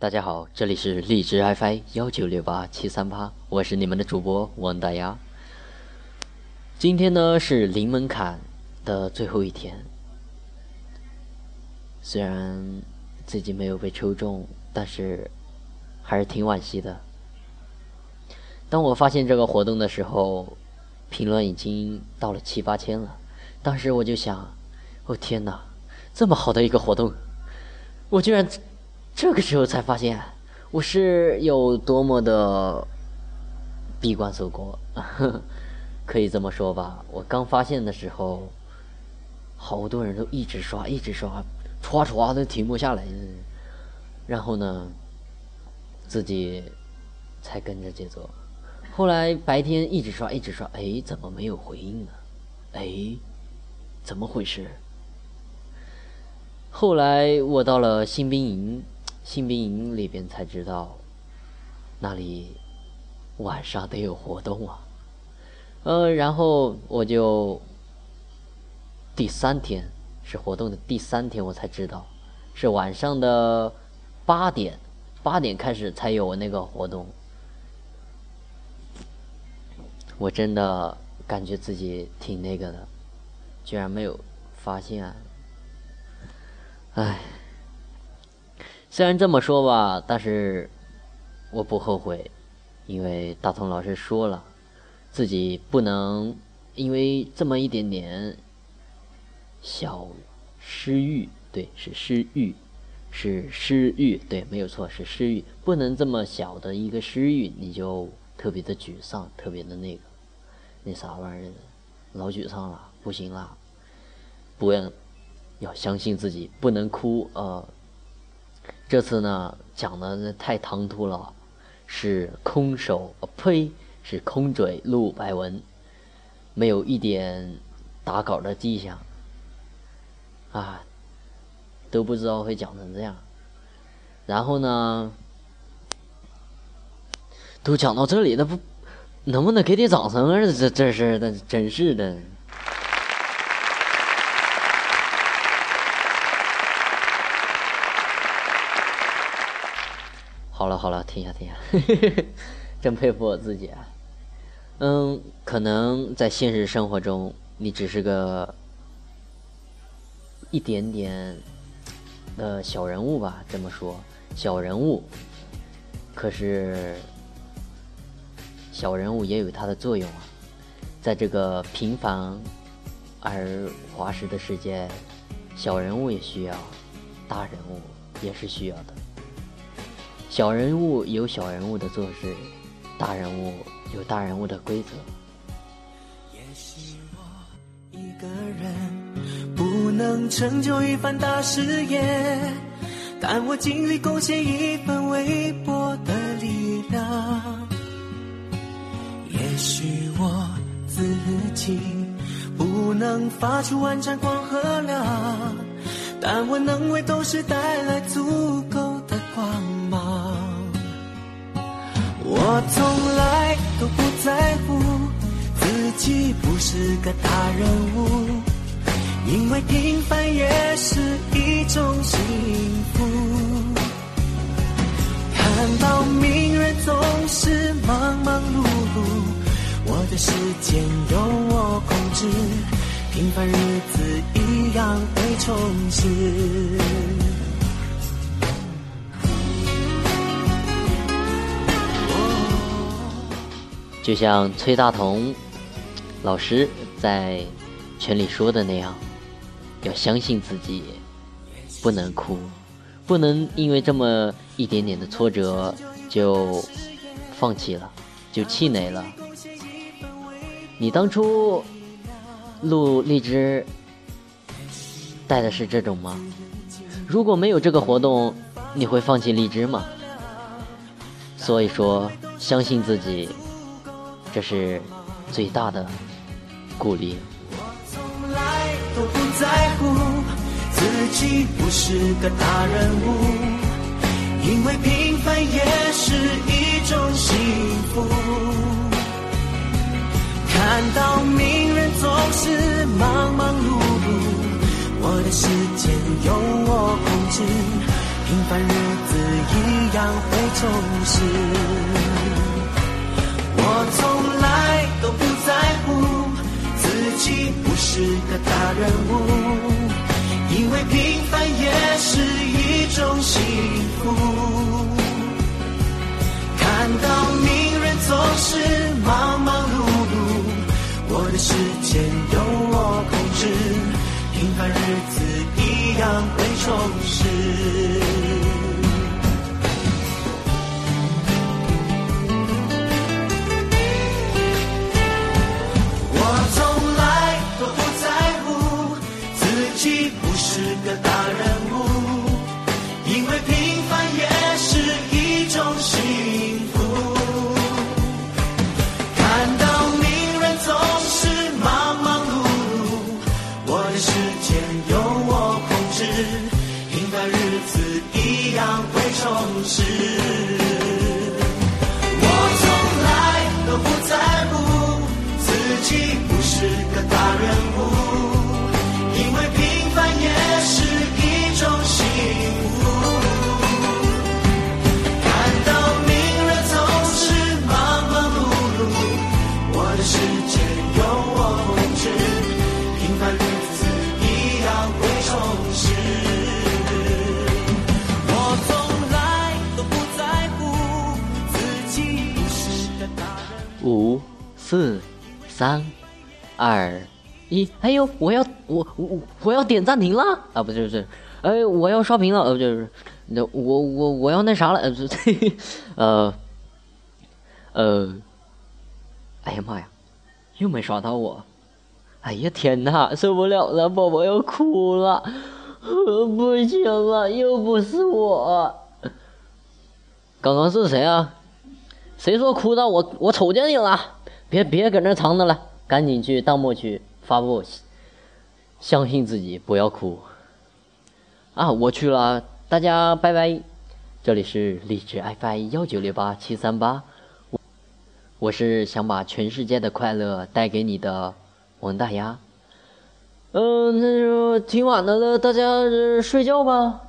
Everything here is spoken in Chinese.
大家好，这里是荔枝 FI 幺九六八七三八，我是你们的主播王大丫。今天呢是零门槛的最后一天，虽然自己没有被抽中，但是还是挺惋惜的。当我发现这个活动的时候，评论已经到了七八千了，当时我就想，哦天哪，这么好的一个活动，我居然。这个时候才发现我是有多么的闭关锁国，可以这么说吧。我刚发现的时候，好多人都一直刷，一直刷，刷刷都停不下来。然后呢，自己才跟着节奏。后来白天一直刷，一直刷，哎，怎么没有回应呢？哎，怎么回事？后来我到了新兵营。新兵营里边才知道，那里晚上得有活动啊。呃，然后我就第三天是活动的第三天，我才知道是晚上的八点，八点开始才有那个活动。我真的感觉自己挺那个的，居然没有发现，唉。虽然这么说吧，但是我不后悔，因为大同老师说了，自己不能因为这么一点点小失欲，对，是失欲，是失欲，对，没有错，是失欲，不能这么小的一个失欲，你就特别的沮丧，特别的那个，那啥玩意儿，老沮丧了，不行了，不要要相信自己，不能哭，呃。这次呢，讲的太唐突了，是空手，呸，是空嘴录白文，没有一点打稿的迹象，啊，都不知道会讲成这样。然后呢，都讲到这里了，不，能不能给点掌声啊？这这是那，真是的。好了好了，停下停下，真佩服我自己啊！嗯，可能在现实生活中，你只是个一点点的小人物吧？这么说，小人物。可是，小人物也有它的作用啊！在这个平凡而滑实的世界，小人物也需要，大人物也是需要的。小人物有小人物的做事，大人物有大人物的规则。也许我一个人不能成就一番大事业，但我尽力贡献一份微薄的力量。也许我自己不能发出万盏光和亮，但我能为都市带来足够的光芒。我从来都不在乎自己不是个大人物，因为平凡也是一种幸福。看到名人总是忙忙碌碌，我的时间由我控制，平凡日子一样会充实。就像崔大同老师在群里说的那样，要相信自己，不能哭，不能因为这么一点点的挫折就放弃了，就气馁了。你当初录荔枝带的是这种吗？如果没有这个活动，你会放弃荔枝吗？所以说，相信自己。这是最大的鼓励。我从来都不在乎自己不是个大人物，因为平凡也是一种幸福。看到名人总是忙忙碌碌，我的时间由我控制，平凡日子一样。样会充实。是个大人物，因为平凡也是一种幸福。看到名人总是忙忙碌碌，我的时间由我控制，平凡日子个大人物，因为平凡也是一种幸福。看到名人总是忙忙碌碌，我的时间由我控制，平凡日子一样会充实。我从来都不在乎自己不是个大人物，的时间由我控制，平凡日子一样会充实。我从来都不在乎自己不是个大人。五、四、三、二、一，哎呦，我要我我我要点暂停了啊！不是不是，哎，我要刷屏了，呃，不就是，那我我我要那啥了，呃，不是，呃，呃，哎呀妈呀，又没刷到我，哎呀天哪，受不了了，宝宝要哭了，呃不行了，又不是我，刚刚是谁啊？谁说哭到我我瞅见你了？别别搁那藏着了，赶紧去弹幕区发布，相信自己，不要哭。啊，我去了，大家拜拜。这里是荔枝 FM 幺九六八七三八，我是想把全世界的快乐带给你的王大丫。嗯、那就挺晚的了，大家睡觉吧。